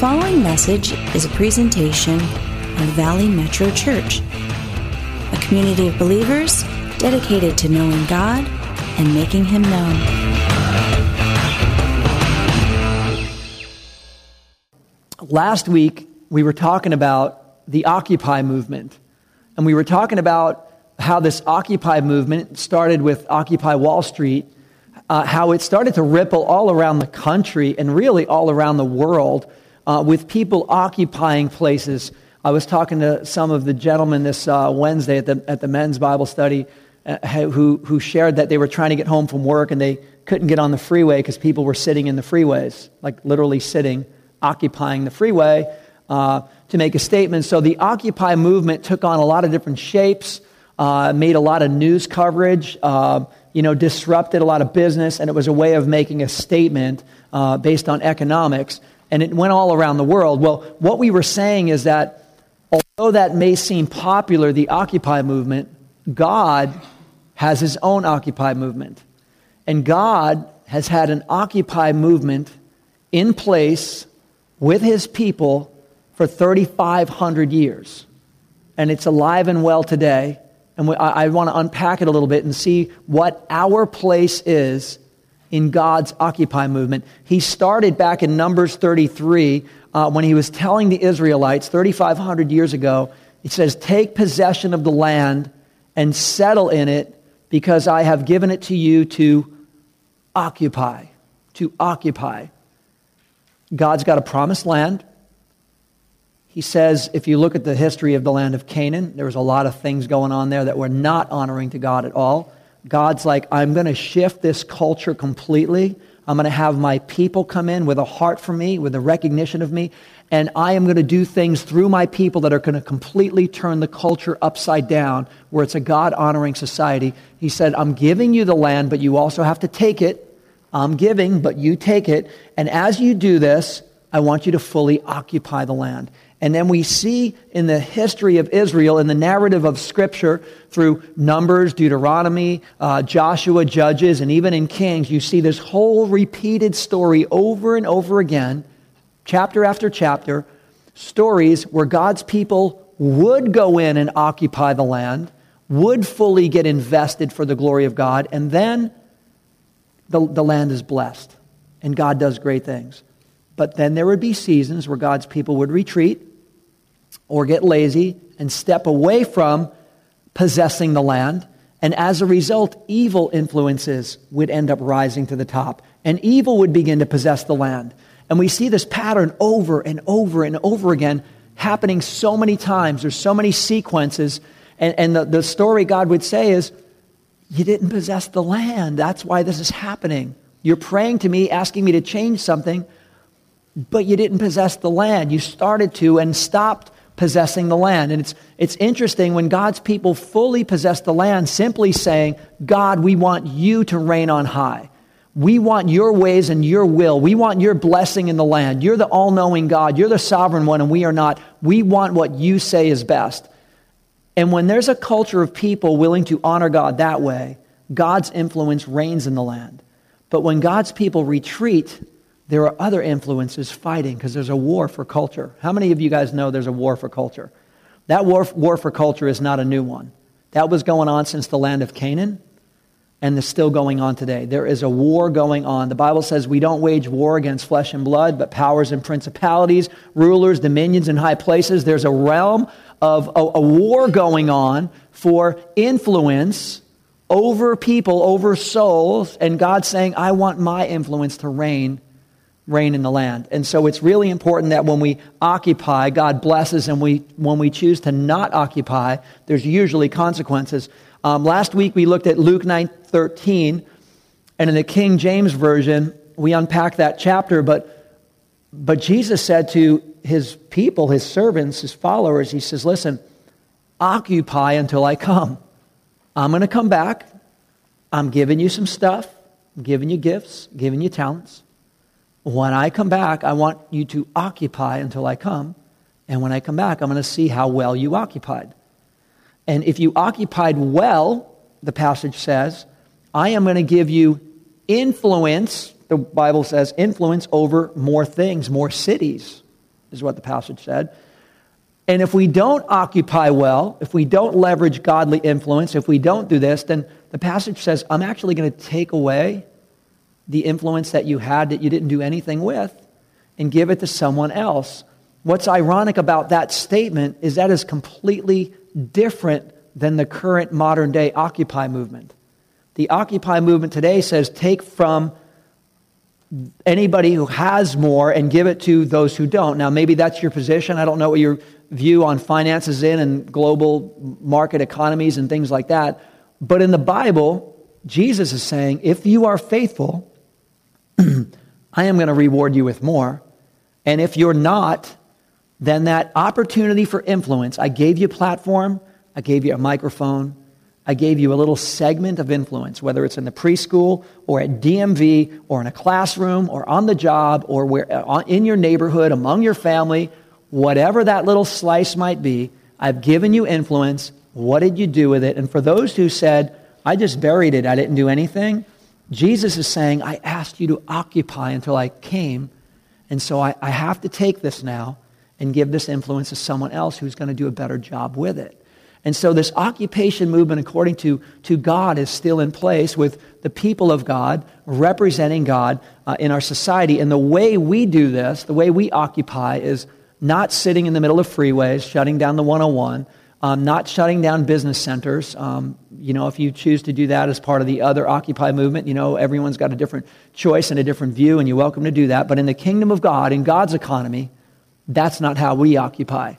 following message is a presentation of Valley Metro Church, a community of believers dedicated to knowing God and making Him known. Last week, we were talking about the Occupy movement, and we were talking about how this Occupy movement started with Occupy Wall Street, uh, how it started to ripple all around the country and really all around the world uh, with people occupying places. I was talking to some of the gentlemen this uh, Wednesday at the, at the men's Bible study uh, who, who shared that they were trying to get home from work and they couldn't get on the freeway because people were sitting in the freeways, like literally sitting, occupying the freeway uh, to make a statement. So the Occupy movement took on a lot of different shapes, uh, made a lot of news coverage, uh, you know, disrupted a lot of business, and it was a way of making a statement uh, based on economics and it went all around the world. Well, what we were saying is that although that may seem popular, the Occupy movement, God has his own Occupy movement. And God has had an Occupy movement in place with his people for 3,500 years. And it's alive and well today. And we, I, I want to unpack it a little bit and see what our place is in God's Occupy movement. He started back in Numbers 33 uh, when he was telling the Israelites 3,500 years ago. He says, Take possession of the land and settle in it because I have given it to you to occupy. To occupy. God's got a promised land. He says, if you look at the history of the land of Canaan, there was a lot of things going on there that were not honoring to God at all. God's like, I'm going to shift this culture completely. I'm going to have my people come in with a heart for me, with a recognition of me, and I am going to do things through my people that are going to completely turn the culture upside down, where it's a God honoring society. He said, I'm giving you the land, but you also have to take it. I'm giving, but you take it. And as you do this, I want you to fully occupy the land. And then we see in the history of Israel, in the narrative of Scripture, through Numbers, Deuteronomy, uh, Joshua, Judges, and even in Kings, you see this whole repeated story over and over again, chapter after chapter, stories where God's people would go in and occupy the land, would fully get invested for the glory of God, and then the, the land is blessed and God does great things. But then there would be seasons where God's people would retreat or get lazy and step away from possessing the land. And as a result, evil influences would end up rising to the top. And evil would begin to possess the land. And we see this pattern over and over and over again happening so many times. There's so many sequences. And, and the, the story God would say is, You didn't possess the land. That's why this is happening. You're praying to me, asking me to change something, but you didn't possess the land. You started to and stopped possessing the land. And it's, it's interesting when God's people fully possess the land, simply saying, God, we want you to reign on high. We want your ways and your will. We want your blessing in the land. You're the all knowing God. You're the sovereign one, and we are not. We want what you say is best. And when there's a culture of people willing to honor God that way, God's influence reigns in the land. But when God's people retreat there are other influences fighting because there's a war for culture. How many of you guys know there's a war for culture? That war, war for culture is not a new one. That was going on since the land of Canaan, and it's still going on today. There is a war going on. The Bible says we don't wage war against flesh and blood, but powers and principalities, rulers, dominions, and high places. There's a realm of a, a war going on for influence over people, over souls, and God's saying, I want my influence to reign reign in the land. And so it's really important that when we occupy, God blesses, and we, when we choose to not occupy, there's usually consequences. Um, last week we looked at Luke 9 13, and in the King James Version, we unpacked that chapter, but, but Jesus said to his people, his servants, his followers, he says, Listen, occupy until I come. I'm going to come back. I'm giving you some stuff, I'm giving you gifts, giving you talents. When I come back, I want you to occupy until I come. And when I come back, I'm going to see how well you occupied. And if you occupied well, the passage says, I am going to give you influence, the Bible says, influence over more things, more cities, is what the passage said. And if we don't occupy well, if we don't leverage godly influence, if we don't do this, then the passage says, I'm actually going to take away the influence that you had that you didn't do anything with and give it to someone else. What's ironic about that statement is that is completely different than the current modern day Occupy movement. The Occupy movement today says take from anybody who has more and give it to those who don't. Now, maybe that's your position. I don't know what your view on finances in and global market economies and things like that. But in the Bible, Jesus is saying, if you are faithful, I am going to reward you with more. And if you're not, then that opportunity for influence, I gave you a platform, I gave you a microphone, I gave you a little segment of influence, whether it's in the preschool or at DMV or in a classroom or on the job or where, in your neighborhood, among your family, whatever that little slice might be. I've given you influence. What did you do with it? And for those who said, I just buried it, I didn't do anything, Jesus is saying, I asked you to occupy until I came. And so I, I have to take this now and give this influence to someone else who's going to do a better job with it. And so this occupation movement, according to, to God, is still in place with the people of God representing God uh, in our society. And the way we do this, the way we occupy, is not sitting in the middle of freeways, shutting down the 101, um, not shutting down business centers. Um, you know, if you choose to do that as part of the other Occupy movement, you know, everyone's got a different choice and a different view, and you're welcome to do that. But in the kingdom of God, in God's economy, that's not how we occupy.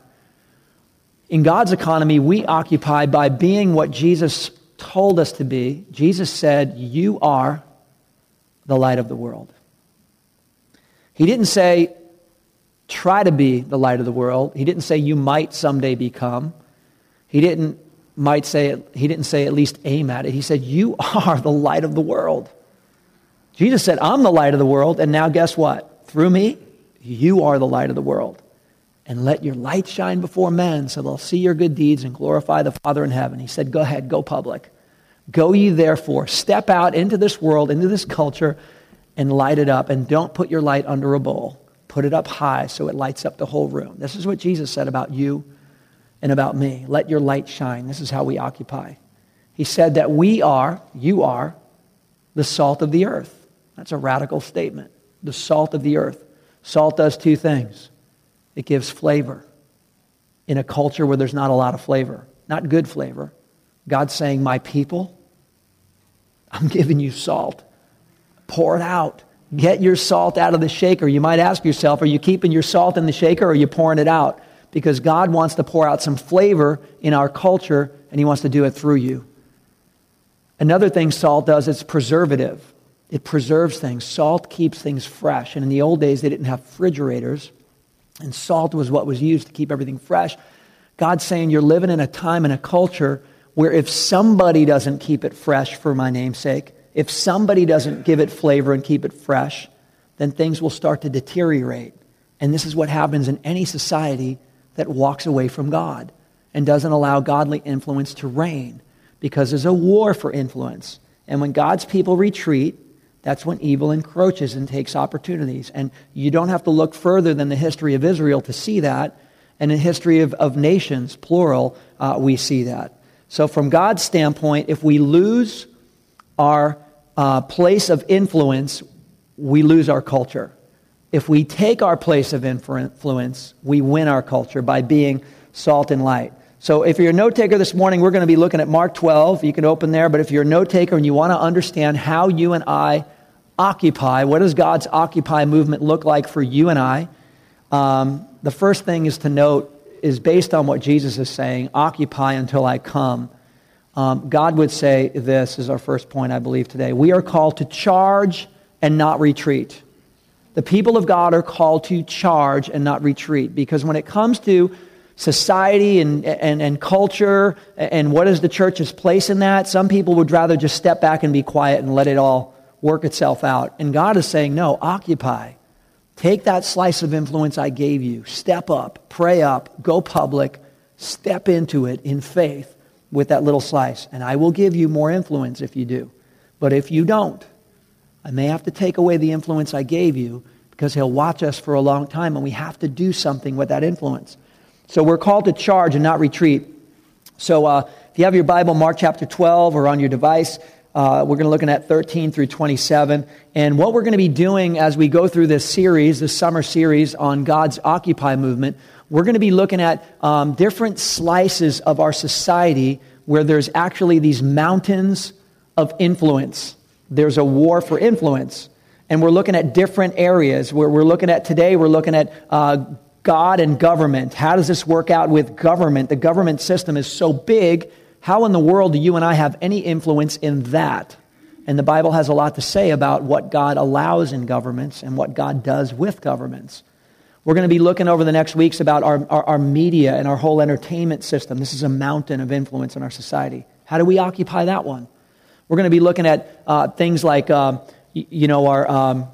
In God's economy, we occupy by being what Jesus told us to be. Jesus said, You are the light of the world. He didn't say, Try to be the light of the world. He didn't say, You might someday become. He didn't might say he didn't say at least aim at it. He said, You are the light of the world. Jesus said, I'm the light of the world, and now guess what? Through me, you are the light of the world and let your light shine before men so they'll see your good deeds and glorify the Father in heaven. He said, Go ahead, go public. Go ye therefore, step out into this world, into this culture, and light it up. And don't put your light under a bowl. Put it up high so it lights up the whole room. This is what Jesus said about you and about me. Let your light shine. This is how we occupy. He said that we are, you are, the salt of the earth. That's a radical statement. The salt of the earth. Salt does two things it gives flavor in a culture where there's not a lot of flavor, not good flavor. God's saying, My people, I'm giving you salt. Pour it out. Get your salt out of the shaker. You might ask yourself, are you keeping your salt in the shaker or are you pouring it out? Because God wants to pour out some flavor in our culture and He wants to do it through you. Another thing salt does is preservative. It preserves things. Salt keeps things fresh. And in the old days, they didn't have refrigerators. And salt was what was used to keep everything fresh. God's saying you're living in a time and a culture where if somebody doesn't keep it fresh for my namesake, if somebody doesn't give it flavor and keep it fresh, then things will start to deteriorate. And this is what happens in any society that walks away from God and doesn't allow godly influence to reign because there's a war for influence. And when God's people retreat, that's when evil encroaches and takes opportunities. And you don't have to look further than the history of Israel to see that. And in the history of, of nations, plural, uh, we see that. So, from God's standpoint, if we lose our uh, place of influence, we lose our culture. If we take our place of influence, we win our culture by being salt and light. So, if you're a note taker this morning, we're going to be looking at Mark 12. You can open there, but if you're a note taker and you want to understand how you and I occupy, what does God's occupy movement look like for you and I? Um, the first thing is to note is based on what Jesus is saying occupy until I come. Um, God would say this is our first point, I believe, today. We are called to charge and not retreat. The people of God are called to charge and not retreat because when it comes to society and, and, and culture and what is the church's place in that, some people would rather just step back and be quiet and let it all work itself out. And God is saying, no, occupy. Take that slice of influence I gave you, step up, pray up, go public, step into it in faith with that little slice. And I will give you more influence if you do. But if you don't, I may have to take away the influence I gave you because he'll watch us for a long time and we have to do something with that influence. So we're called to charge and not retreat. So uh, if you have your Bible, Mark chapter 12 or on your device, uh, we're going to look at 13 through 27. And what we're going to be doing as we go through this series, this summer series on God's Occupy movement, we're going to be looking at um, different slices of our society where there's actually these mountains of influence. There's a war for influence. And we're looking at different areas. Where we're looking at today, we're looking at uh, God and government. How does this work out with government? The government system is so big. How in the world do you and I have any influence in that? And the Bible has a lot to say about what God allows in governments and what God does with governments. We're going to be looking over the next weeks about our, our, our, media and our whole entertainment system. This is a mountain of influence in our society. How do we occupy that one? We're going to be looking at uh, things like, uh, you know, our, um,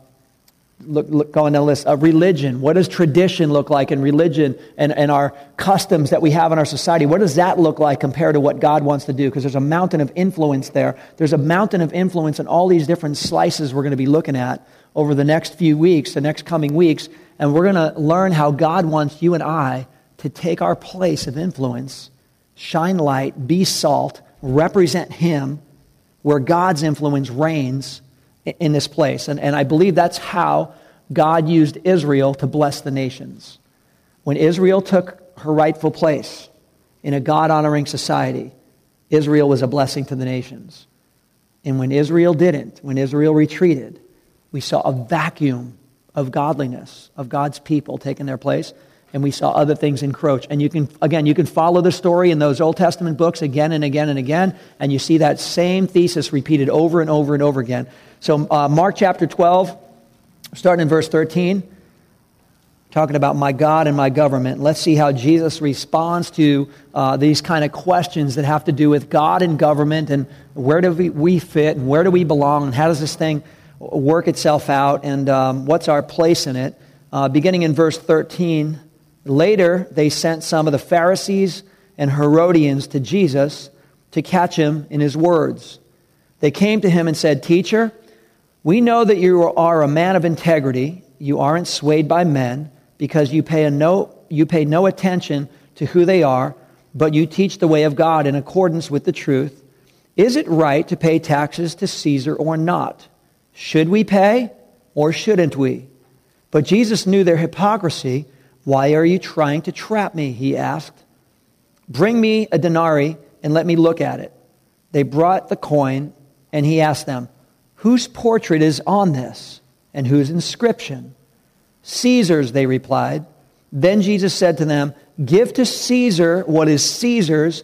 look, look, go on the list, of religion. What does tradition look like in religion and, and our customs that we have in our society? What does that look like compared to what God wants to do? Because there's a mountain of influence there. There's a mountain of influence in all these different slices we're going to be looking at over the next few weeks, the next coming weeks and we're going to learn how God wants you and I to take our place of influence, shine light, be salt, represent Him where God's influence reigns in this place. And, and I believe that's how God used Israel to bless the nations. When Israel took her rightful place in a God honoring society, Israel was a blessing to the nations. And when Israel didn't, when Israel retreated, we saw a vacuum of godliness, of God's people taking their place. And we saw other things encroach. And you can, again, you can follow the story in those Old Testament books again and again and again, and you see that same thesis repeated over and over and over again. So, uh, Mark chapter 12, starting in verse 13, talking about my God and my government. Let's see how Jesus responds to uh, these kind of questions that have to do with God and government and where do we, we fit and where do we belong and how does this thing work itself out and um, what's our place in it. Uh, beginning in verse 13, later they sent some of the Pharisees and Herodians to Jesus to catch him in his words. They came to him and said, Teacher, we know that you are a man of integrity. You aren't swayed by men because you pay, no, you pay no attention to who they are, but you teach the way of God in accordance with the truth. Is it right to pay taxes to Caesar or not? Should we pay or shouldn't we? But Jesus knew their hypocrisy. Why are you trying to trap me? He asked. Bring me a denarii and let me look at it. They brought the coin, and he asked them, Whose portrait is on this, and whose inscription? Caesar's, they replied. Then Jesus said to them, Give to Caesar what is Caesar's,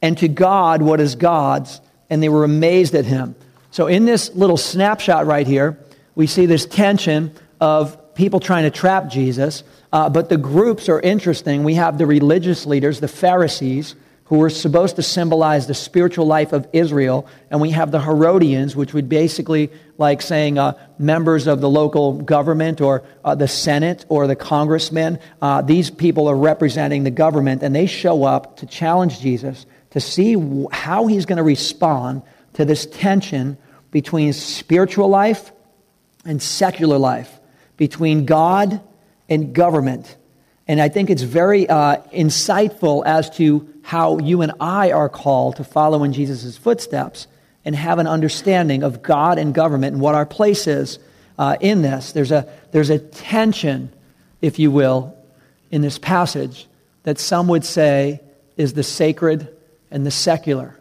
and to God what is God's. And they were amazed at him. So, in this little snapshot right here, we see this tension of people trying to trap Jesus, uh, but the groups are interesting. We have the religious leaders, the Pharisees, who were supposed to symbolize the spiritual life of Israel, and we have the Herodians, which would basically like saying uh, members of the local government or uh, the Senate or the congressmen. Uh, these people are representing the government, and they show up to challenge Jesus to see how he's going to respond to this tension between spiritual life and secular life, between God and government. And I think it's very uh, insightful as to how you and I are called to follow in Jesus' footsteps and have an understanding of God and government and what our place is uh, in this. There's a, there's a tension, if you will, in this passage that some would say is the sacred and the secular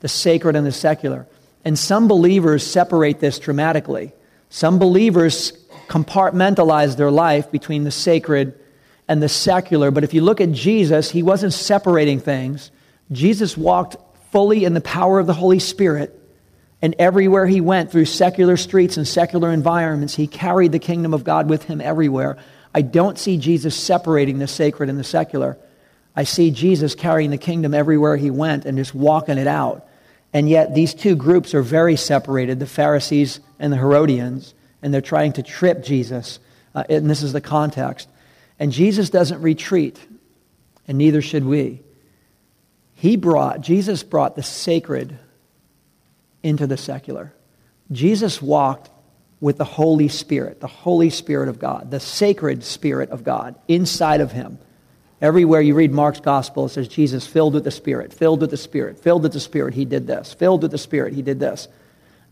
the sacred and the secular. And some believers separate this dramatically. Some believers compartmentalize their life between the sacred and the secular. But if you look at Jesus, he wasn't separating things. Jesus walked fully in the power of the Holy Spirit. And everywhere he went through secular streets and secular environments, he carried the kingdom of God with him everywhere. I don't see Jesus separating the sacred and the secular. I see Jesus carrying the kingdom everywhere he went and just walking it out. And yet, these two groups are very separated the Pharisees and the Herodians, and they're trying to trip Jesus. Uh, and this is the context. And Jesus doesn't retreat, and neither should we. He brought, Jesus brought the sacred into the secular. Jesus walked with the Holy Spirit, the Holy Spirit of God, the sacred Spirit of God inside of him. Everywhere you read Mark's gospel, it says Jesus filled with the Spirit, filled with the Spirit, filled with the Spirit, he did this, filled with the Spirit, he did this.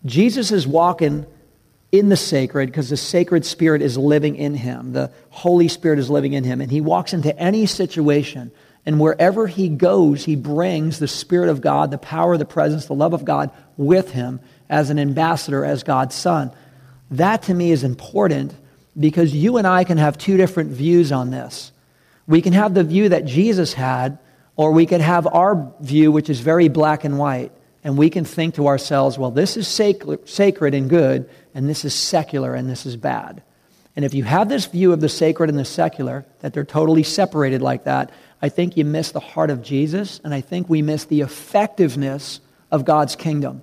Jesus is walking in the sacred because the sacred Spirit is living in him. The Holy Spirit is living in him. And he walks into any situation, and wherever he goes, he brings the Spirit of God, the power, the presence, the love of God with him as an ambassador, as God's Son. That to me is important because you and I can have two different views on this. We can have the view that Jesus had, or we can have our view, which is very black and white. And we can think to ourselves, well, this is sacred and good, and this is secular and this is bad. And if you have this view of the sacred and the secular, that they're totally separated like that, I think you miss the heart of Jesus, and I think we miss the effectiveness of God's kingdom.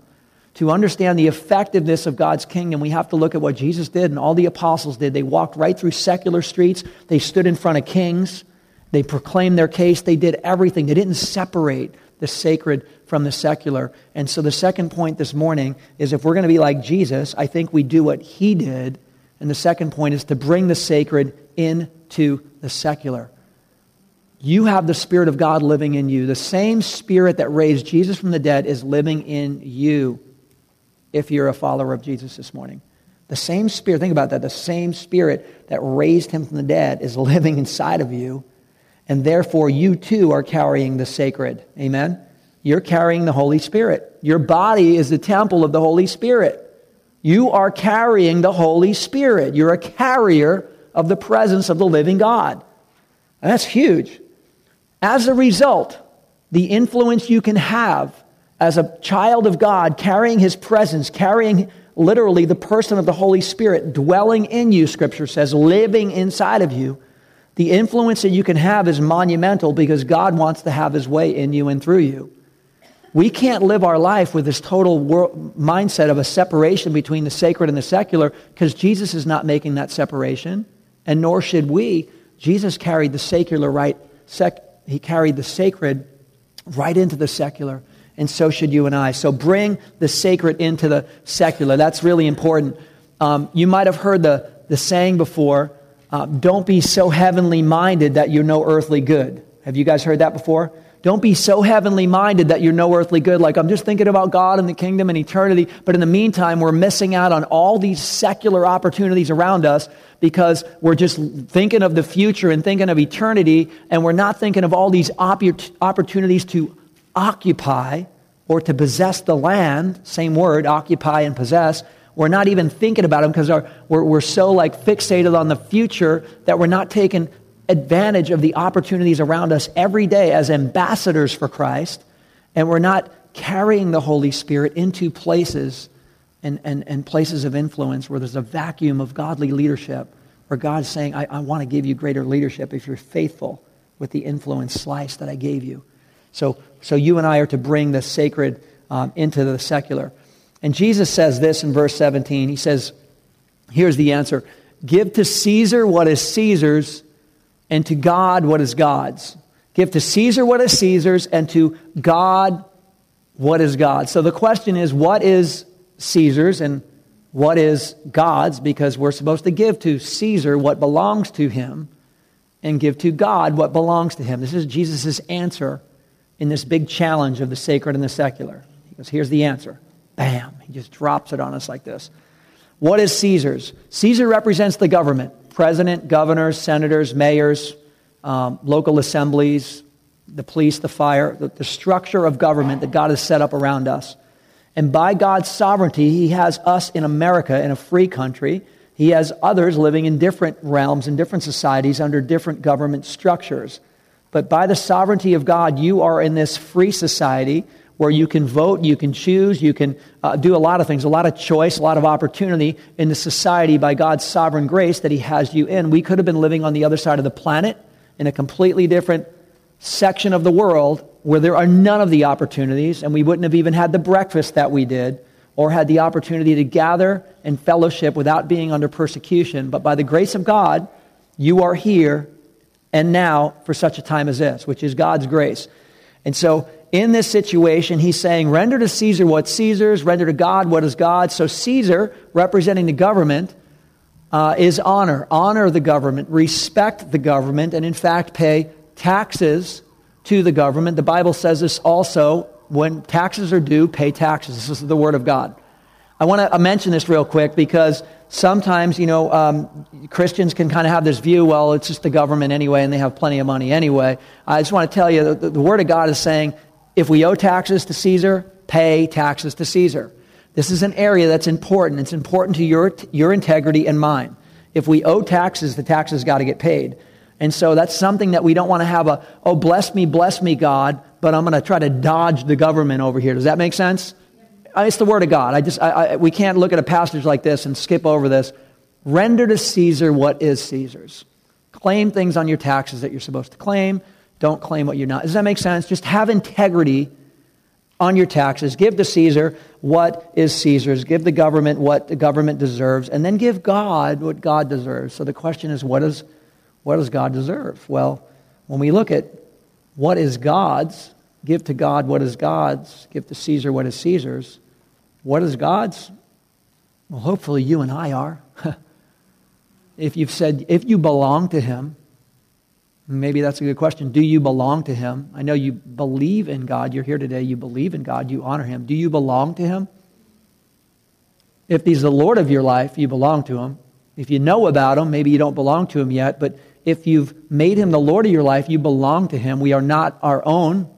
To understand the effectiveness of God's kingdom, we have to look at what Jesus did and all the apostles did. They walked right through secular streets, they stood in front of kings, they proclaimed their case, they did everything. They didn't separate the sacred from the secular. And so the second point this morning is if we're going to be like Jesus, I think we do what he did. And the second point is to bring the sacred into the secular. You have the Spirit of God living in you. The same Spirit that raised Jesus from the dead is living in you if you're a follower of Jesus this morning. The same Spirit, think about that, the same Spirit that raised him from the dead is living inside of you. And therefore, you too are carrying the sacred. Amen? You're carrying the Holy Spirit. Your body is the temple of the Holy Spirit. You are carrying the Holy Spirit. You're a carrier of the presence of the living God. That's huge. As a result, the influence you can have as a child of God, carrying his presence, carrying literally the person of the Holy Spirit dwelling in you, Scripture says, living inside of you, the influence that you can have is monumental because God wants to have his way in you and through you. We can't live our life with this total mindset of a separation between the sacred and the secular because Jesus is not making that separation, and nor should we. Jesus carried the secular right, sec, he carried the sacred right into the secular, and so should you and I. So bring the sacred into the secular. That's really important. Um, you might have heard the, the saying before uh, don't be so heavenly minded that you're no earthly good. Have you guys heard that before? Don't be so heavenly minded that you're no earthly good. Like, I'm just thinking about God and the kingdom and eternity. But in the meantime, we're missing out on all these secular opportunities around us because we're just thinking of the future and thinking of eternity. And we're not thinking of all these opportunities to occupy or to possess the land. Same word, occupy and possess. We're not even thinking about them because we're, we're so like fixated on the future that we're not taking advantage of the opportunities around us every day as ambassadors for Christ, and we're not carrying the Holy Spirit into places and, and, and places of influence where there's a vacuum of godly leadership, where God's saying, I, I want to give you greater leadership if you're faithful with the influence slice that I gave you. So, so you and I are to bring the sacred um, into the secular. And Jesus says this in verse 17. He says, Here's the answer Give to Caesar what is Caesar's, and to God what is God's. Give to Caesar what is Caesar's, and to God what is God's. So the question is, what is Caesar's and what is God's? Because we're supposed to give to Caesar what belongs to him and give to God what belongs to him. This is Jesus' answer in this big challenge of the sacred and the secular. He goes, Here's the answer. Bam. He just drops it on us like this. What is Caesar's? Caesar represents the government president, governors, senators, mayors, um, local assemblies, the police, the fire, the, the structure of government that God has set up around us. And by God's sovereignty, He has us in America, in a free country. He has others living in different realms, in different societies, under different government structures. But by the sovereignty of God, you are in this free society where you can vote, you can choose, you can uh, do a lot of things, a lot of choice, a lot of opportunity in the society by God's sovereign grace that He has you in. We could have been living on the other side of the planet in a completely different section of the world where there are none of the opportunities, and we wouldn't have even had the breakfast that we did or had the opportunity to gather and fellowship without being under persecution. But by the grace of God, you are here and now for such a time as this, which is God's grace. And so in this situation, he's saying, render to Caesar what's Caesar's, render to God what is God's. So Caesar, representing the government, uh, is honor. Honor the government, respect the government, and in fact, pay taxes to the government. The Bible says this also when taxes are due, pay taxes. This is the Word of God. I want to mention this real quick because sometimes, you know, um, Christians can kind of have this view, well, it's just the government anyway, and they have plenty of money anyway. I just want to tell you that the Word of God is saying if we owe taxes to Caesar, pay taxes to Caesar. This is an area that's important. It's important to your, your integrity and mine. If we owe taxes, the taxes got to get paid. And so that's something that we don't want to have a, oh, bless me, bless me, God, but I'm going to try to dodge the government over here. Does that make sense? It's the Word of God. I just, I, I, we can't look at a passage like this and skip over this. Render to Caesar what is Caesar's. Claim things on your taxes that you're supposed to claim. Don't claim what you're not. Does that make sense? Just have integrity on your taxes. Give to Caesar what is Caesar's. Give the government what the government deserves. And then give God what God deserves. So the question is, what, is, what does God deserve? Well, when we look at what is God's, give to God what is God's, give to Caesar what is Caesar's. What is God's? Well, hopefully you and I are. if you've said, if you belong to Him, Maybe that's a good question. Do you belong to Him? I know you believe in God. You're here today. You believe in God. You honor Him. Do you belong to Him? If He's the Lord of your life, you belong to Him. If you know about Him, maybe you don't belong to Him yet, but if you've made Him the Lord of your life, you belong to Him. We are not our own.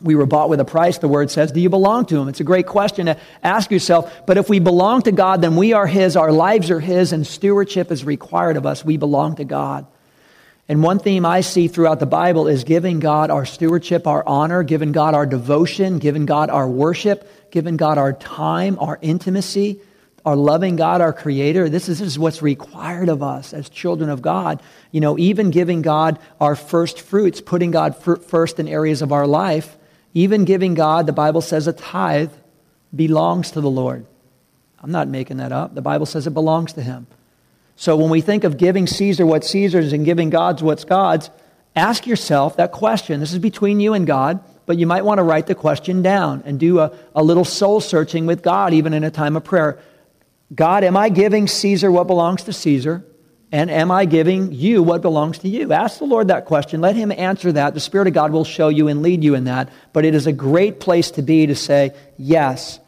We were bought with a price, the word says. Do you belong to Him? It's a great question to ask yourself. But if we belong to God, then we are His, our lives are His, and stewardship is required of us. We belong to God. And one theme I see throughout the Bible is giving God our stewardship, our honor, giving God our devotion, giving God our worship, giving God our time, our intimacy, our loving God, our creator. This is, this is what's required of us as children of God. You know, even giving God our first fruits, putting God first in areas of our life, even giving God, the Bible says a tithe belongs to the Lord. I'm not making that up. The Bible says it belongs to him. So when we think of giving Caesar what Caesar's and giving God's what's God's, ask yourself that question. This is between you and God, but you might want to write the question down and do a, a little soul searching with God, even in a time of prayer. God, am I giving Caesar what belongs to Caesar? And am I giving you what belongs to you? Ask the Lord that question. Let Him answer that. The Spirit of God will show you and lead you in that. But it is a great place to be to say, Yes,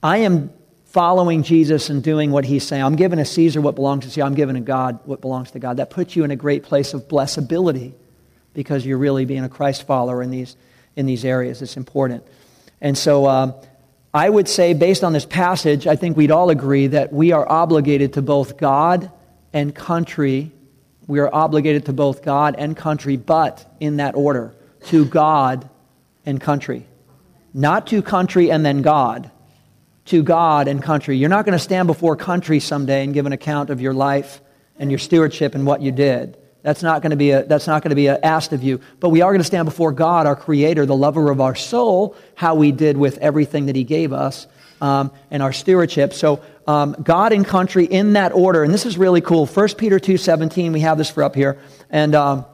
I am following Jesus and doing what he's saying. I'm giving to Caesar what belongs to Caesar. I'm giving to God what belongs to God. That puts you in a great place of blessability because you're really being a Christ follower in these, in these areas. It's important. And so um, I would say, based on this passage, I think we'd all agree that we are obligated to both God and country. We are obligated to both God and country, but in that order to God and country. Not to country and then God to God and country. You're not going to stand before country someday and give an account of your life and your stewardship and what you did. That's not going to be a, that's not going to be asked of you. But we are going to stand before God, our Creator, the lover of our soul, how we did with everything that He gave us um, and our stewardship. So um, God and country in that order, and this is really cool. 1 Peter two seventeen, we have this for up here, and. Um,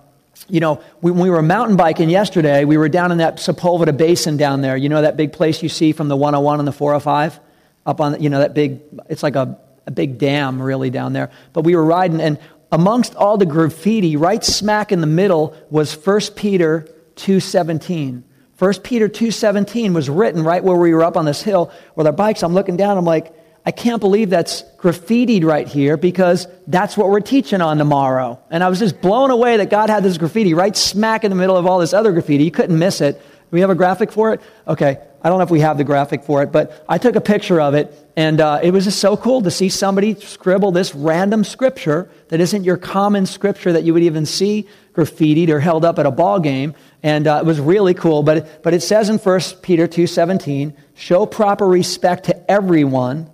you know, when we were mountain biking yesterday, we were down in that Sepulveda Basin down there. You know that big place you see from the 101 and the 405? Up on, you know, that big, it's like a, a big dam really down there. But we were riding, and amongst all the graffiti, right smack in the middle was 1 Peter 2.17. 1 Peter 2.17 was written right where we were up on this hill with our bikes. I'm looking down, I'm like, I can't believe that's graffitied right here because that's what we're teaching on tomorrow. And I was just blown away that God had this graffiti right smack in the middle of all this other graffiti. You couldn't miss it. Do we have a graphic for it? Okay. I don't know if we have the graphic for it, but I took a picture of it, and uh, it was just so cool to see somebody scribble this random scripture that isn't your common scripture that you would even see graffitied or held up at a ball game. And uh, it was really cool. But, but it says in 1 Peter 2.17, show proper respect to everyone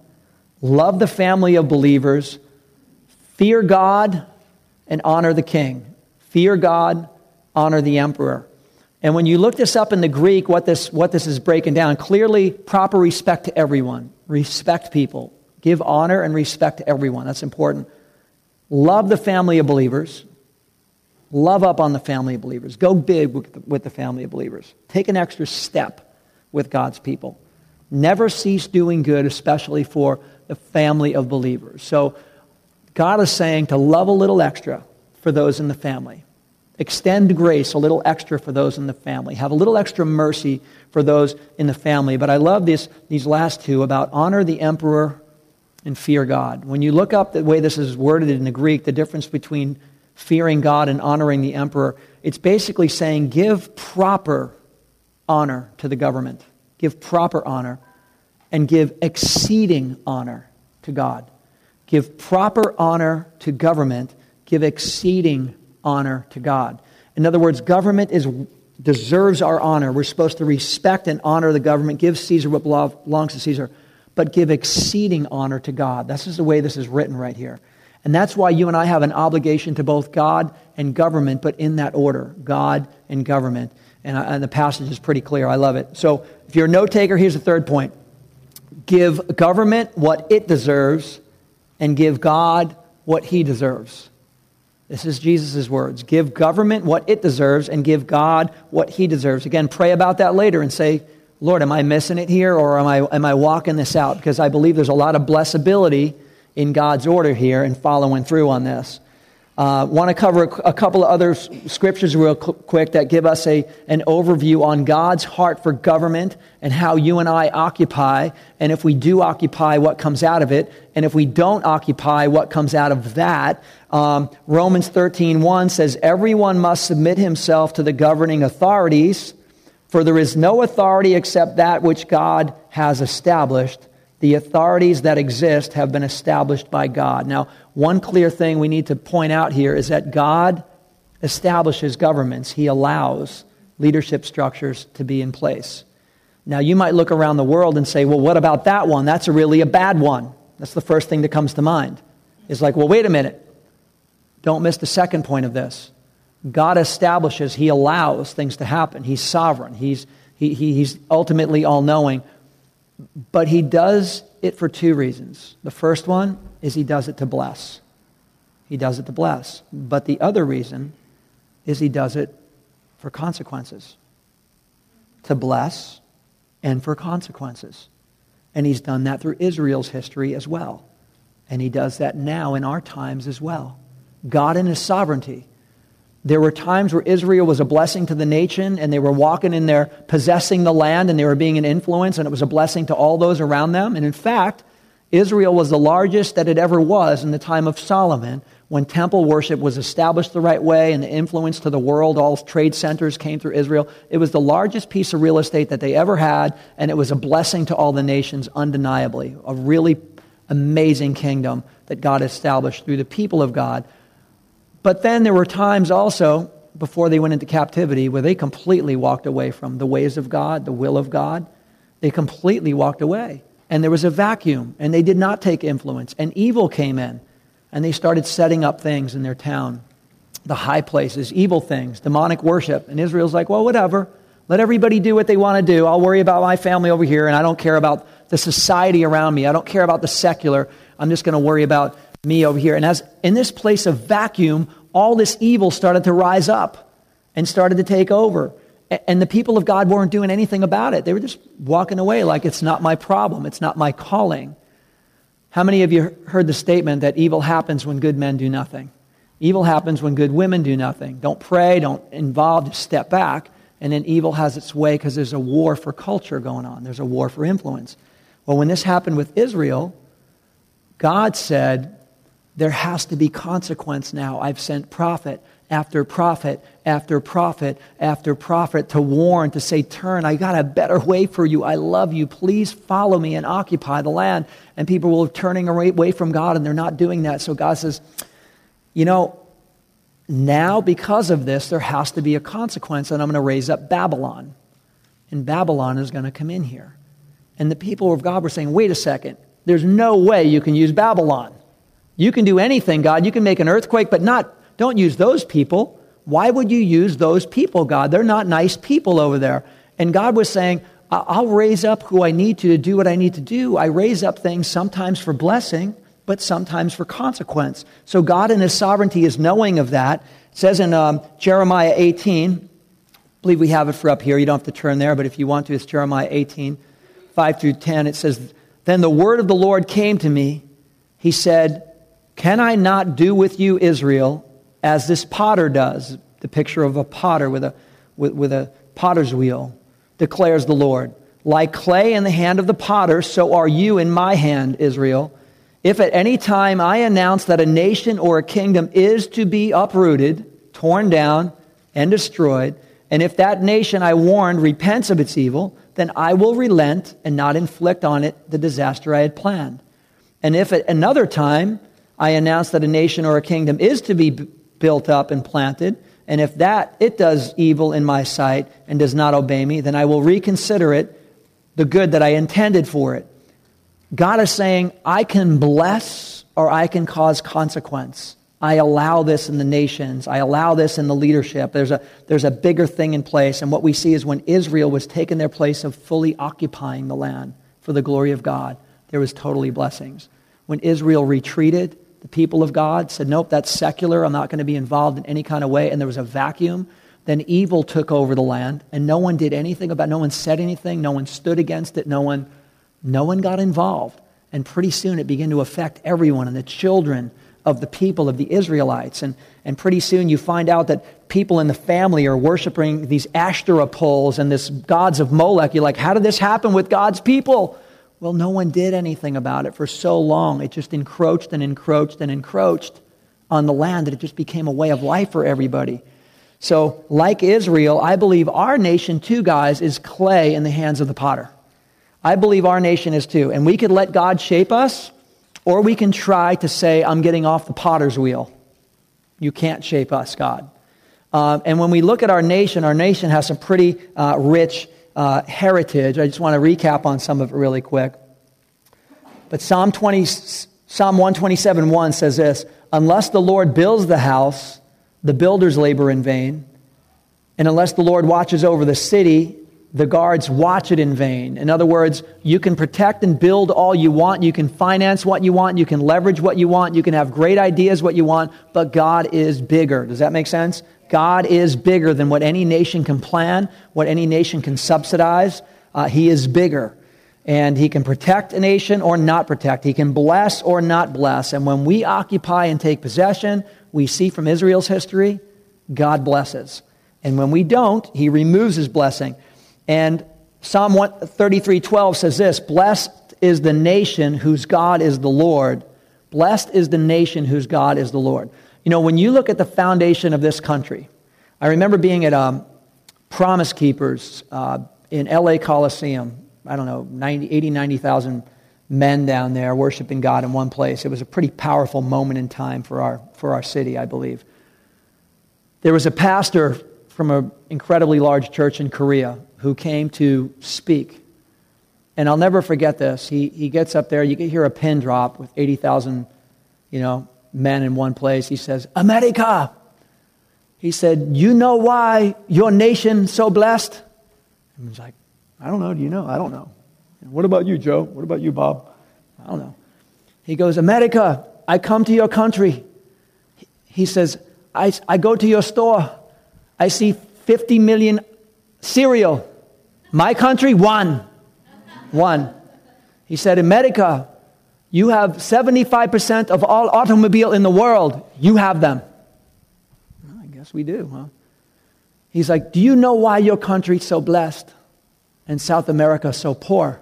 love the family of believers, fear God, and honor the king. Fear God, honor the emperor. And when you look this up in the Greek, what this, what this is breaking down, clearly proper respect to everyone. Respect people. Give honor and respect to everyone. That's important. Love the family of believers. Love up on the family of believers. Go big with the, with the family of believers. Take an extra step with God's people. Never cease doing good, especially for the family of believers. So, God is saying to love a little extra for those in the family. Extend grace a little extra for those in the family. Have a little extra mercy for those in the family. But I love this, these last two about honor the emperor and fear God. When you look up the way this is worded in the Greek, the difference between fearing God and honoring the emperor, it's basically saying give proper honor to the government, give proper honor, and give exceeding honor to God. Give proper honor to government, give exceeding honor to God. In other words, government is, deserves our honor. We're supposed to respect and honor the government, give Caesar what belongs to Caesar, but give exceeding honor to God. This is the way this is written right here. And that's why you and I have an obligation to both God and government, but in that order God and government. And, uh, and the passage is pretty clear. I love it. So if you're a note taker, here's the third point give government what it deserves, and give God what he deserves. This is Jesus' words. Give government what it deserves and give God what he deserves. Again, pray about that later and say, Lord, am I missing it here or am I, am I walking this out? Because I believe there's a lot of blessability in God's order here and following through on this. Uh, Want to cover a, couple of other scriptures real quick that give us a, an overview on God's heart for government and how you and I occupy, and if we do occupy, what comes out of it, and if we don't occupy, what comes out of that. Um, Romans 13 1 says, Everyone must submit himself to the governing authorities, for there is no authority except that which God has established. The authorities that exist have been established by God. Now, one clear thing we need to point out here is that God establishes governments, He allows leadership structures to be in place. Now, you might look around the world and say, well, what about that one? That's a really a bad one. That's the first thing that comes to mind. It's like, well, wait a minute. Don't miss the second point of this. God establishes, He allows things to happen. He's sovereign, He's, he, he, he's ultimately all knowing. But he does it for two reasons. The first one is he does it to bless. He does it to bless. But the other reason is he does it for consequences. To bless and for consequences. And he's done that through Israel's history as well. And he does that now in our times as well. God in his sovereignty there were times where Israel was a blessing to the nation and they were walking in there possessing the land and they were being an influence and it was a blessing to all those around them. And in fact, Israel was the largest that it ever was in the time of Solomon when temple worship was established the right way and the influence to the world, all trade centers came through Israel. It was the largest piece of real estate that they ever had and it was a blessing to all the nations undeniably. A really amazing kingdom that God established through the people of God but then there were times also before they went into captivity where they completely walked away from the ways of God, the will of God. They completely walked away. And there was a vacuum, and they did not take influence. And evil came in, and they started setting up things in their town the high places, evil things, demonic worship. And Israel's like, well, whatever. Let everybody do what they want to do. I'll worry about my family over here, and I don't care about the society around me. I don't care about the secular. I'm just going to worry about me over here. And as in this place of vacuum, all this evil started to rise up and started to take over. And the people of God weren't doing anything about it. They were just walking away like it's not my problem, it's not my calling. How many of you heard the statement that evil happens when good men do nothing? Evil happens when good women do nothing. Don't pray, don't involve, just step back. And then evil has its way because there's a war for culture going on, there's a war for influence. Well, when this happened with Israel, God said, there has to be consequence now. I've sent prophet after prophet after prophet after prophet to warn, to say, Turn, I got a better way for you. I love you. Please follow me and occupy the land. And people were turning away from God and they're not doing that. So God says, You know, now because of this, there has to be a consequence, and I'm going to raise up Babylon. And Babylon is going to come in here. And the people of God were saying, Wait a second, there's no way you can use Babylon. You can do anything, God. You can make an earthquake, but not, don't use those people. Why would you use those people, God? They're not nice people over there. And God was saying, I'll raise up who I need to to do what I need to do. I raise up things sometimes for blessing, but sometimes for consequence. So God in His sovereignty is knowing of that. It says in um, Jeremiah 18, I believe we have it for up here. You don't have to turn there, but if you want to, it's Jeremiah 18, 5 through 10. It says, Then the word of the Lord came to me. He said, Can I not do with you, Israel, as this potter does? The picture of a potter with a, with, with a potter's wheel, declares the Lord. Like clay in the hand of the potter, so are you in my hand, Israel. If at any time I announce that a nation or a kingdom is to be uprooted, torn down, and destroyed, and if that nation I warned repents of its evil, then I will relent and not inflict on it the disaster I had planned. And if at another time I announce that a nation or a kingdom is to be built up and planted, and if that it does evil in my sight and does not obey me, then I will reconsider it, the good that I intended for it. God is saying, I can bless or I can cause consequence. I allow this in the nations. I allow this in the leadership. There's a, there's a bigger thing in place. And what we see is when Israel was taken their place of fully occupying the land for the glory of God, there was totally blessings. When Israel retreated, the people of God said, Nope, that's secular. I'm not going to be involved in any kind of way. And there was a vacuum. Then evil took over the land, and no one did anything about it. No one said anything. No one stood against it. No one no one got involved. And pretty soon it began to affect everyone and the children of the people of the Israelites. And, and pretty soon you find out that people in the family are worshiping these Ashtoreth poles and this gods of Molech. You're like, how did this happen with God's people? Well, no one did anything about it for so long. It just encroached and encroached and encroached on the land that it just became a way of life for everybody. So, like Israel, I believe our nation, too, guys, is clay in the hands of the potter. I believe our nation is too. And we could let God shape us, or we can try to say, I'm getting off the potter's wheel. You can't shape us, God. Uh, and when we look at our nation, our nation has some pretty uh, rich uh, heritage. I just want to recap on some of it really quick. But Psalm, 20, Psalm 127 1 says this Unless the Lord builds the house, the builders labor in vain. And unless the Lord watches over the city, the guards watch it in vain. In other words, you can protect and build all you want, you can finance what you want, you can leverage what you want, you can have great ideas what you want, but God is bigger. Does that make sense? God is bigger than what any nation can plan, what any nation can subsidize. Uh, he is bigger. And he can protect a nation or not protect. He can bless or not bless. And when we occupy and take possession, we see from Israel's history, God blesses. And when we don't, he removes his blessing. And Psalm 33:12 says this, "Blessed is the nation whose God is the Lord. Blessed is the nation whose God is the Lord." You know, when you look at the foundation of this country, I remember being at um, Promise Keepers uh, in LA Coliseum. I don't know, 90, 80, 90,000 men down there worshiping God in one place. It was a pretty powerful moment in time for our, for our city, I believe. There was a pastor from an incredibly large church in Korea who came to speak. And I'll never forget this. He, he gets up there, you can hear a pin drop with 80,000, you know, men in one place. He says, America! He said, You know why your nation so blessed? And he's like, I don't know. Do you know? I don't know. What about you, Joe? What about you, Bob? I don't know. He goes, America, I come to your country. He says, I, I go to your store. I see 50 million cereal. My country, one. One. He said, America, you have 75% of all automobile in the world. You have them. Well, I guess we do, huh? He's like, Do you know why your country's so blessed and South America so poor?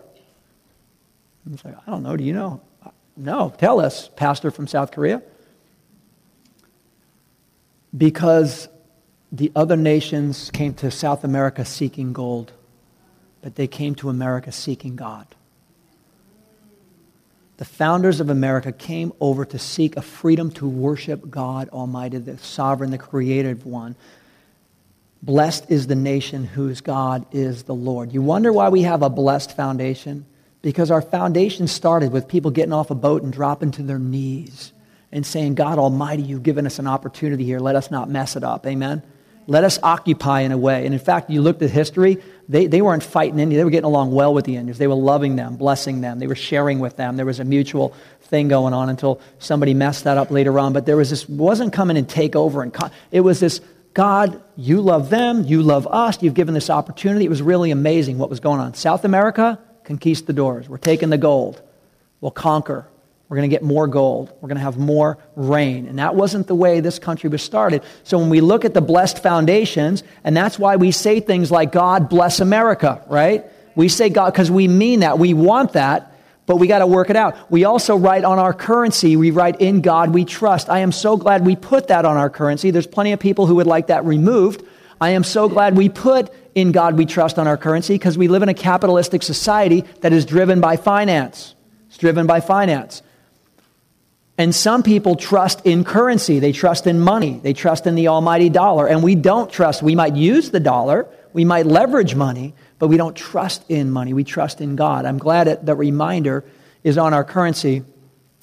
He's like, I don't know. Do you know? No. Tell us, pastor from South Korea. Because the other nations came to South America seeking gold but they came to America seeking God. The founders of America came over to seek a freedom to worship God Almighty, the sovereign, the creative one. Blessed is the nation whose God is the Lord. You wonder why we have a blessed foundation? Because our foundation started with people getting off a boat and dropping to their knees and saying, God Almighty, you've given us an opportunity here. Let us not mess it up. Amen? Let us occupy in a way. And in fact, you looked at history, they, they weren't fighting India. They were getting along well with the Indians. They were loving them, blessing them. They were sharing with them. There was a mutual thing going on until somebody messed that up later on. But there was this, wasn't coming and take over. And it was this, God, you love them, you love us, you've given this opportunity. It was really amazing what was going on. South America, conquistadors. We're taking the gold. We'll conquer. We're going to get more gold. We're going to have more rain. And that wasn't the way this country was started. So when we look at the blessed foundations, and that's why we say things like, God bless America, right? We say God because we mean that. We want that, but we got to work it out. We also write on our currency, we write, In God we trust. I am so glad we put that on our currency. There's plenty of people who would like that removed. I am so glad we put In God we trust on our currency because we live in a capitalistic society that is driven by finance. It's driven by finance. And some people trust in currency. They trust in money. They trust in the almighty dollar. And we don't trust. We might use the dollar. We might leverage money, but we don't trust in money. We trust in God. I'm glad that the reminder is on our currency.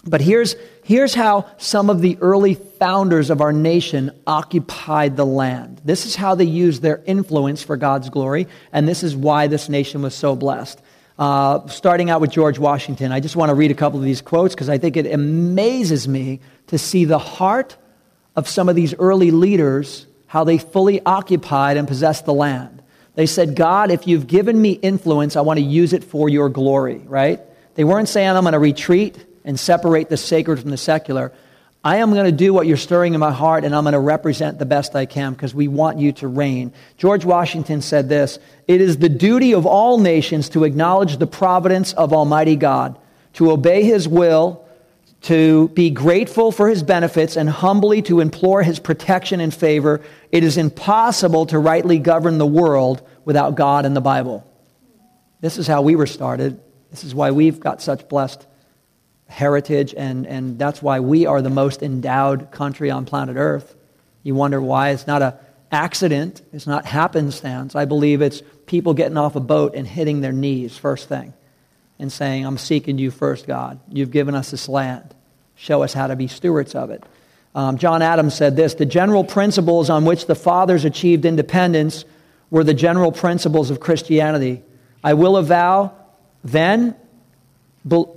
But here's, here's how some of the early founders of our nation occupied the land. This is how they used their influence for God's glory. And this is why this nation was so blessed. Uh, starting out with George Washington, I just want to read a couple of these quotes because I think it amazes me to see the heart of some of these early leaders, how they fully occupied and possessed the land. They said, God, if you've given me influence, I want to use it for your glory, right? They weren't saying, I'm going to retreat and separate the sacred from the secular. I am going to do what you're stirring in my heart, and I'm going to represent the best I can because we want you to reign. George Washington said this It is the duty of all nations to acknowledge the providence of Almighty God, to obey his will, to be grateful for his benefits, and humbly to implore his protection and favor. It is impossible to rightly govern the world without God and the Bible. This is how we were started. This is why we've got such blessed heritage, and, and that's why we are the most endowed country on planet Earth. You wonder why it's not an accident, it's not happenstance. I believe it's people getting off a boat and hitting their knees first thing and saying, I'm seeking you first, God. You've given us this land. Show us how to be stewards of it. Um, John Adams said this The general principles on which the fathers achieved independence were the general principles of Christianity. I will avow then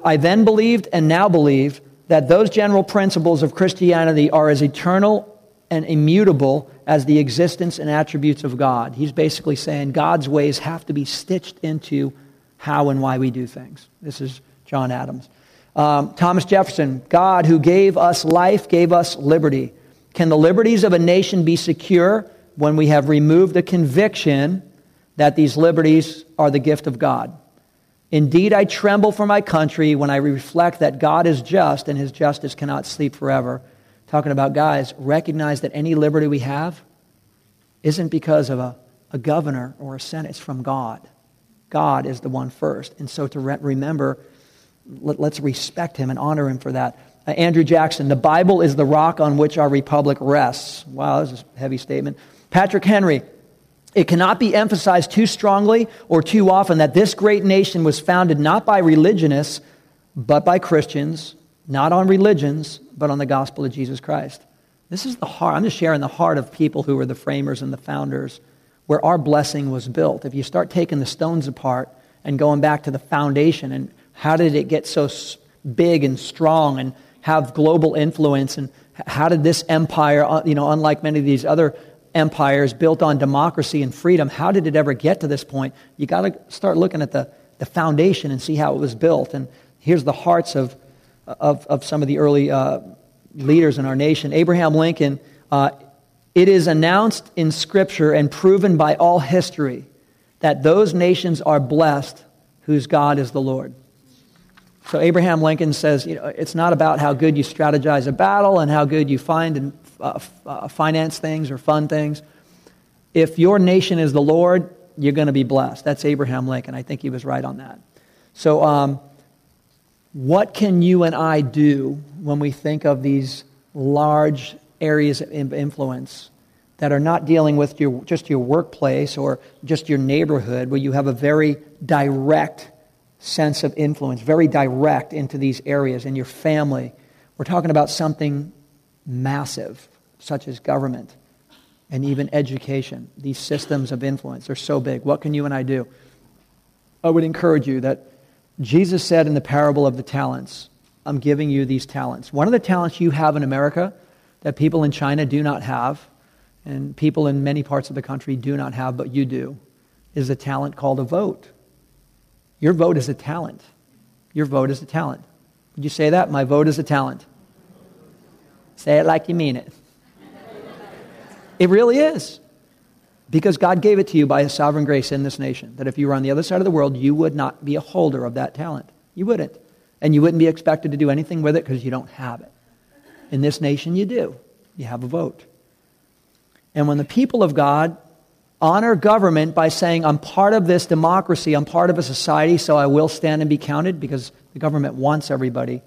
I then believed and now believe that those general principles of Christianity are as eternal and immutable as the existence and attributes of God. He's basically saying God's ways have to be stitched into how and why we do things. This is John Adams. Um, Thomas Jefferson, God who gave us life gave us liberty. Can the liberties of a nation be secure when we have removed the conviction that these liberties are the gift of God? Indeed, I tremble for my country when I reflect that God is just and his justice cannot sleep forever. Talking about guys, recognize that any liberty we have isn't because of a, a governor or a senate, it's from God. God is the one first. And so to re- remember, let, us respect him and honor him for that. Uh, Andrew Jackson, the Bible is the rock on which our republic rests. Wow, that's a heavy statement. Patrick Henry, it cannot be emphasized too strongly or too often that this great nation was founded not by religionists, but by Christians, not on religions, but on the gospel of Jesus Christ. This is the heart. I'm just sharing the heart of people who were the framers and the founders, where our blessing was built. If you start taking the stones apart and going back to the foundation and how did it get so big and strong and have global influence and how did this empire, uh, you know, unlike many of these other empires built on democracy and freedom, how did it ever get to this point? You got to start looking at the, the foundation and see how it was built. And here's the hearts of, of, of some of the early uh, leaders in our nation. Abraham Lincoln, uh, it is announced in Scripture and proven by all history that those nations are blessed whose God is the Lord. So Abraham Lincoln says, you know, it's not about how good you strategize a battle and how good you find and uh, uh, finance things or fund things. If your nation is the Lord, you're going to be blessed. That's Abraham Lincoln. I think he was right on that. So, um, what can you and I do when we think of these large areas of influence that are not dealing with your, just your workplace or just your neighborhood, where you have a very direct sense of influence, very direct into these areas in your family? We're talking about something massive, such as government and even education. These systems of influence are so big. What can you and I do? I would encourage you that Jesus said in the parable of the talents, I'm giving you these talents. One of the talents you have in America that people in China do not have, and people in many parts of the country do not have, but you do, is a talent called a vote. Your vote is a talent. Your vote is a talent. Would you say that? My vote is a talent. Say it like you mean it. It really is. Because God gave it to you by His sovereign grace in this nation, that if you were on the other side of the world, you would not be a holder of that talent. You wouldn't. And you wouldn't be expected to do anything with it because you don't have it. In this nation, you do. You have a vote. And when the people of God honor government by saying, I'm part of this democracy, I'm part of a society, so I will stand and be counted, because the government wants everybody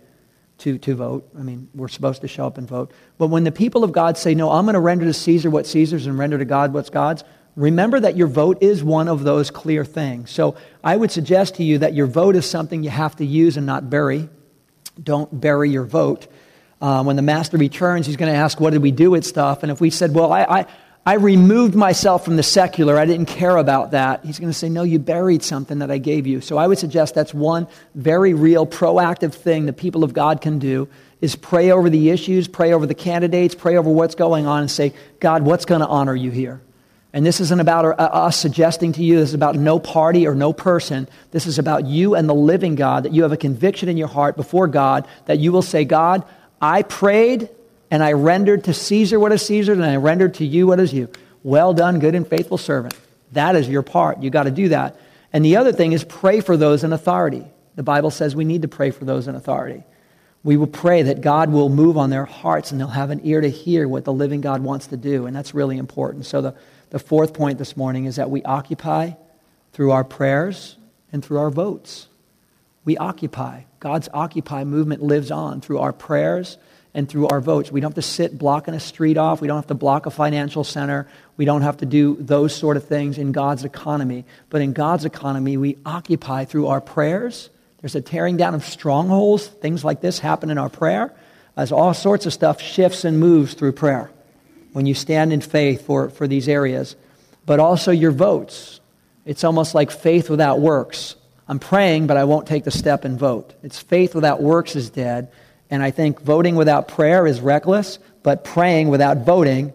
to, to vote. I mean, we're supposed to show up and vote. But when the people of God say, No, I'm going to render to Caesar what Caesar's and render to God what's God's, remember that your vote is one of those clear things. So I would suggest to you that your vote is something you have to use and not bury. Don't bury your vote. Uh, when the master returns, he's going to ask, What did we do with stuff? And if we said, Well, I, I, I removed myself from the secular. I didn't care about that. He's going to say, No, you buried something that I gave you. So I would suggest that's one very real, proactive thing the people of God can do is pray over the issues, pray over the candidates, pray over what's going on, and say, God, what's going to honor you here? And this isn't about uh, us suggesting to you, this is about no party or no person. This is about you and the living God, that you have a conviction in your heart before God, that you will say, God, I prayed and I rendered to Caesar what is Caesar, and I rendered to you what is you. Well done, good and faithful servant. That is your part. You got to do that. And the other thing is pray for those in authority. The Bible says we need to pray for those in authority. We will pray that God will move on their hearts and they'll have an ear to hear what the living God wants to do. And that's really important. So, the, the fourth point this morning is that we occupy through our prayers and through our votes. We occupy. God's occupy movement lives on through our prayers and through our votes. We don't have to sit blocking a street off. We don't have to block a financial center. We don't have to do those sort of things in God's economy. But in God's economy, we occupy through our prayers. There's a tearing down of strongholds. Things like this happen in our prayer. As all sorts of stuff shifts and moves through prayer when you stand in faith for, for these areas. But also your votes. It's almost like faith without works. I'm praying, but I won't take the step and vote. It's faith without works is dead. And I think voting without prayer is reckless, but praying without voting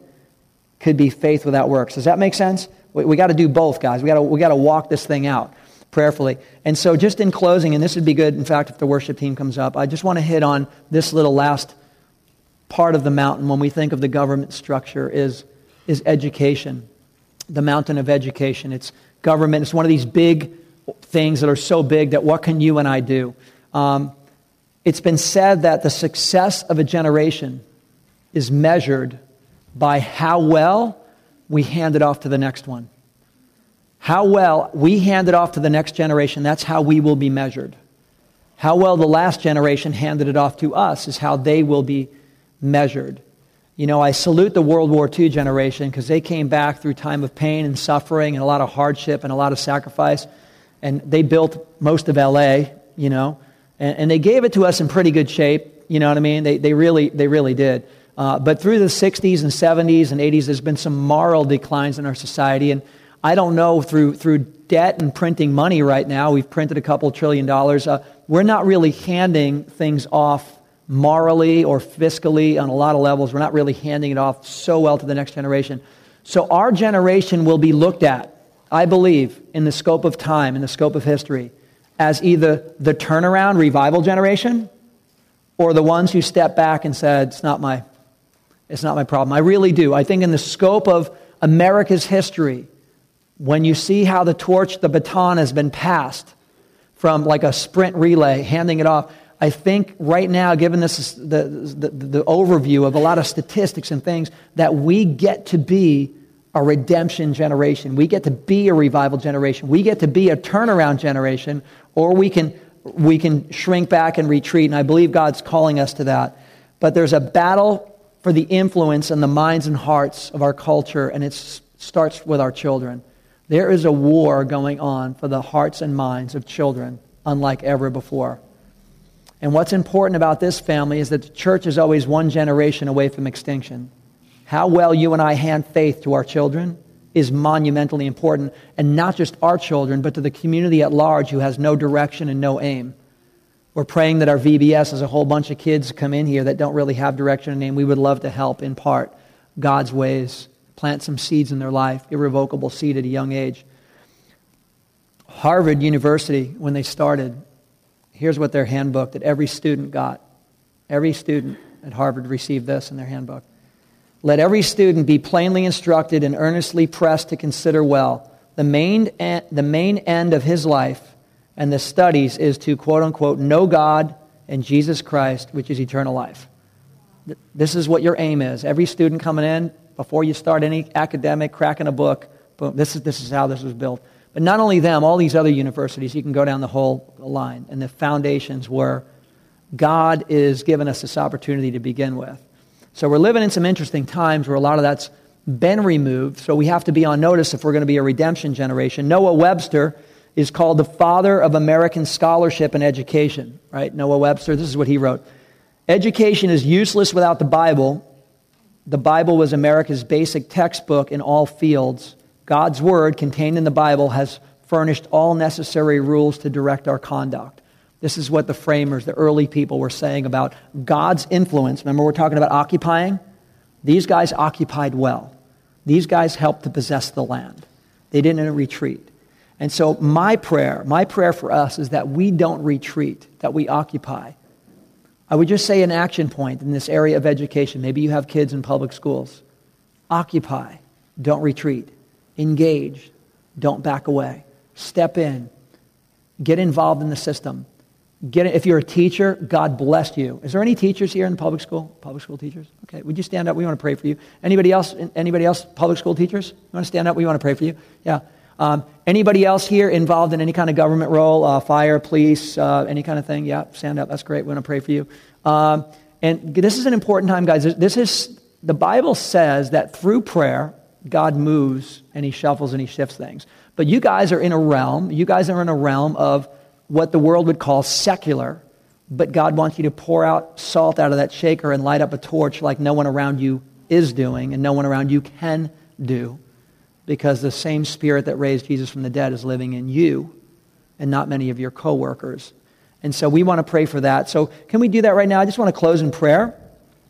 could be faith without works. Does that make sense? We, we got to do both, guys. We got we to walk this thing out prayerfully. And so, just in closing, and this would be good, in fact, if the worship team comes up, I just want to hit on this little last part of the mountain when we think of the government structure is, is education, the mountain of education. It's government. It's one of these big things that are so big that what can you and I do? Um, it's been said that the success of a generation is measured by how well we hand it off to the next one. How well we hand it off to the next generation, that's how we will be measured. How well the last generation handed it off to us is how they will be measured. You know, I salute the World War II generation because they came back through time of pain and suffering and a lot of hardship and a lot of sacrifice. And they built most of LA, you know. And, and, they gave it to us in pretty good shape. You know what I mean? They, they, really, they really did. Uh, but through the 60s and 70s and 80s, there's been some moral declines in our society. And I don't know, through, through debt and printing money right now, we've printed a couple trillion dollars. Uh, we're not really handing things off morally or fiscally on a lot of levels. We're not really handing it off so well to the next generation. So our generation will be looked at, I believe, in the scope of time, in the scope of history, as either the turnaround revival generation or the ones who stepped back and said, it's not my, it's not my problem. I really do. I think in the scope of America's history, when you see how the torch, the baton has been passed from like a sprint relay, handing it off, I think right now, given this the, the, the overview of a lot of statistics and things, that we get to be a redemption generation. We get to be a revival generation. We get to be a turnaround generation or we can, we can shrink back and retreat. And I believe God's calling us to that. But there's a battle for the influence in the minds and hearts of our culture, and it starts with our children. There is a war going on for the hearts and minds of children, unlike ever before. And what's important about this family is that the church is always one generation away from extinction. How well you and I hand faith to our children is monumentally important, and not just our children, but to the community at large who has no direction and no aim. We're praying that our VBS has a whole bunch of kids come in here that don't really have direction and name. We would love to help in part God's ways, plant some seeds in their life, irrevocable seed at a young age. Harvard University, when they started, here's what their handbook that every student got. Every student at Harvard received this in their handbook. Let every student be plainly instructed and earnestly pressed to consider well the main, the main end of his life and the studies is to quote unquote know God and Jesus Christ, which is eternal life. This is what your aim is. Every student coming in, before you start any academic, cracking a book, boom, this is, this is how this was built. But not only them, all these other universities, you can go down the whole line. And the foundations were God is giving us this opportunity to begin with. So we're living in some interesting times where a lot of that's been removed. So we have to be on notice if we're going to be a redemption generation. Noah Webster is called the father of American scholarship and education, right? Noah Webster, this is what he wrote. Education is useless without the Bible. The Bible was America's basic textbook in all fields. God's word contained in the Bible has furnished all necessary rules to direct our conduct. This is what the framers, the early people, were saying about God's influence. Remember, we're talking about occupying? These guys occupied well. These guys helped to possess the land. They didn't retreat. And so, my prayer, my prayer for us is that we don't retreat, that we occupy. I would just say an action point in this area of education. Maybe you have kids in public schools. Occupy, don't retreat. Engage, don't back away. Step in, get involved in the system. Get, if you're a teacher, God bless you. Is there any teachers here in public school? Public school teachers? Okay, would you stand up? We want to pray for you. Anybody else? Anybody else? Public school teachers? You want to stand up? We want to pray for you. Yeah. Um, anybody else here involved in any kind of government role? Uh, fire, police, uh, any kind of thing? Yeah, stand up. That's great. We want to pray for you. Um, and this is an important time, guys. This is the Bible says that through prayer, God moves and He shuffles and He shifts things. But you guys are in a realm. You guys are in a realm of what the world would call secular. But God wants you to pour out salt out of that shaker and light up a torch like no one around you is doing and no one around you can do because the same spirit that raised Jesus from the dead is living in you and not many of your coworkers. And so we want to pray for that. So can we do that right now? I just want to close in prayer.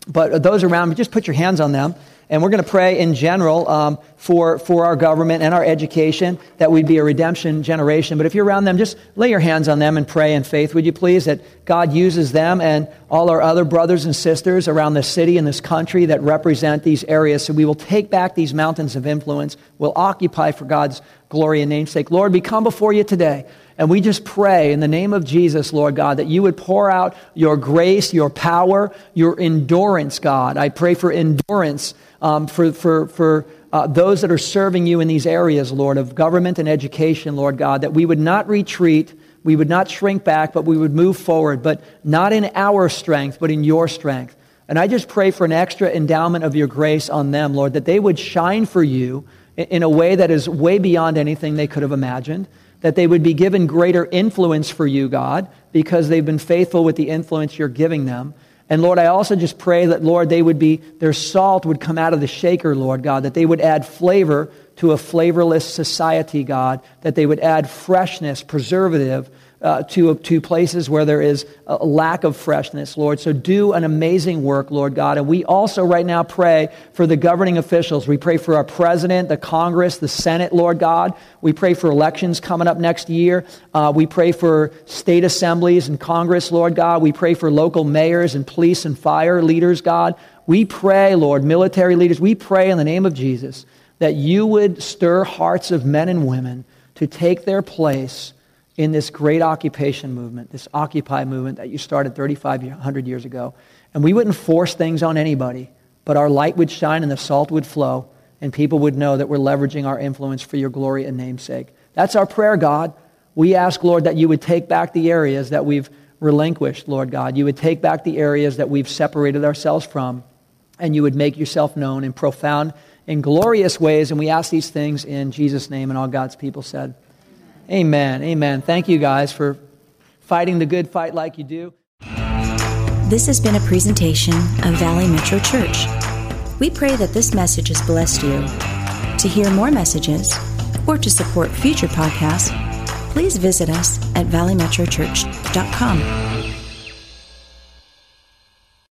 But those around me, just put your hands on them. And we're going to pray in general um, for, for our government and our education that we'd be a redemption generation. But if you're around them, just lay your hands on them and pray in faith, would you please? That God uses them and all our other brothers and sisters around the city and this country that represent these areas. So we will take back these mountains of influence. We'll occupy for God's glory and namesake. Lord, we come before you today. And we just pray in the name of Jesus, Lord God, that you would pour out your grace, your power, your endurance, God. I pray for endurance um, for, for, for uh, those that are serving you in these areas, Lord, of government and education, Lord God, that we would not retreat, we would not shrink back, but we would move forward, but not in our strength, but in your strength. And I just pray for an extra endowment of your grace on them, Lord, that they would shine for you in a way that is way beyond anything they could have imagined, that they would be given greater influence for you, God, because they've been faithful with the influence you're giving them. And Lord, I also just pray that, Lord, they would be, their salt would come out of the shaker, Lord God, that they would add flavor to a flavorless society, God, that they would add freshness, preservative uh, to, to places where there is a lack of freshness, Lord. So do an amazing work, Lord God. And we also right now pray for the governing officials. We pray for our president, the Congress, the Senate, Lord God. We pray for elections coming up next year. Uh, we pray for state assemblies and Congress, Lord God. We pray for local mayors and police and fire leaders, God. We pray, Lord, military leaders, we pray in the name of Jesus that you would stir hearts of men and women to take their place in this great occupation movement, this Occupy movement that you started 3,500 years ago. And we wouldn't force things on anybody, but our light would shine and the salt would flow, and people would know that we're leveraging our influence for your glory and namesake. That's our prayer, God. We ask, Lord, that you would take back the areas that we've relinquished, Lord God. You would take back the areas that we've separated ourselves from, and you would make yourself known in profound and glorious ways. And we ask these things in Jesus' name, and all God's people said. Amen. Amen. Thank you guys for fighting the good fight like you do. This has been a presentation of Valley Metro Church. We pray that this message has blessed you. To hear more messages or to support future podcasts, please visit us at valleymetrochurch.com.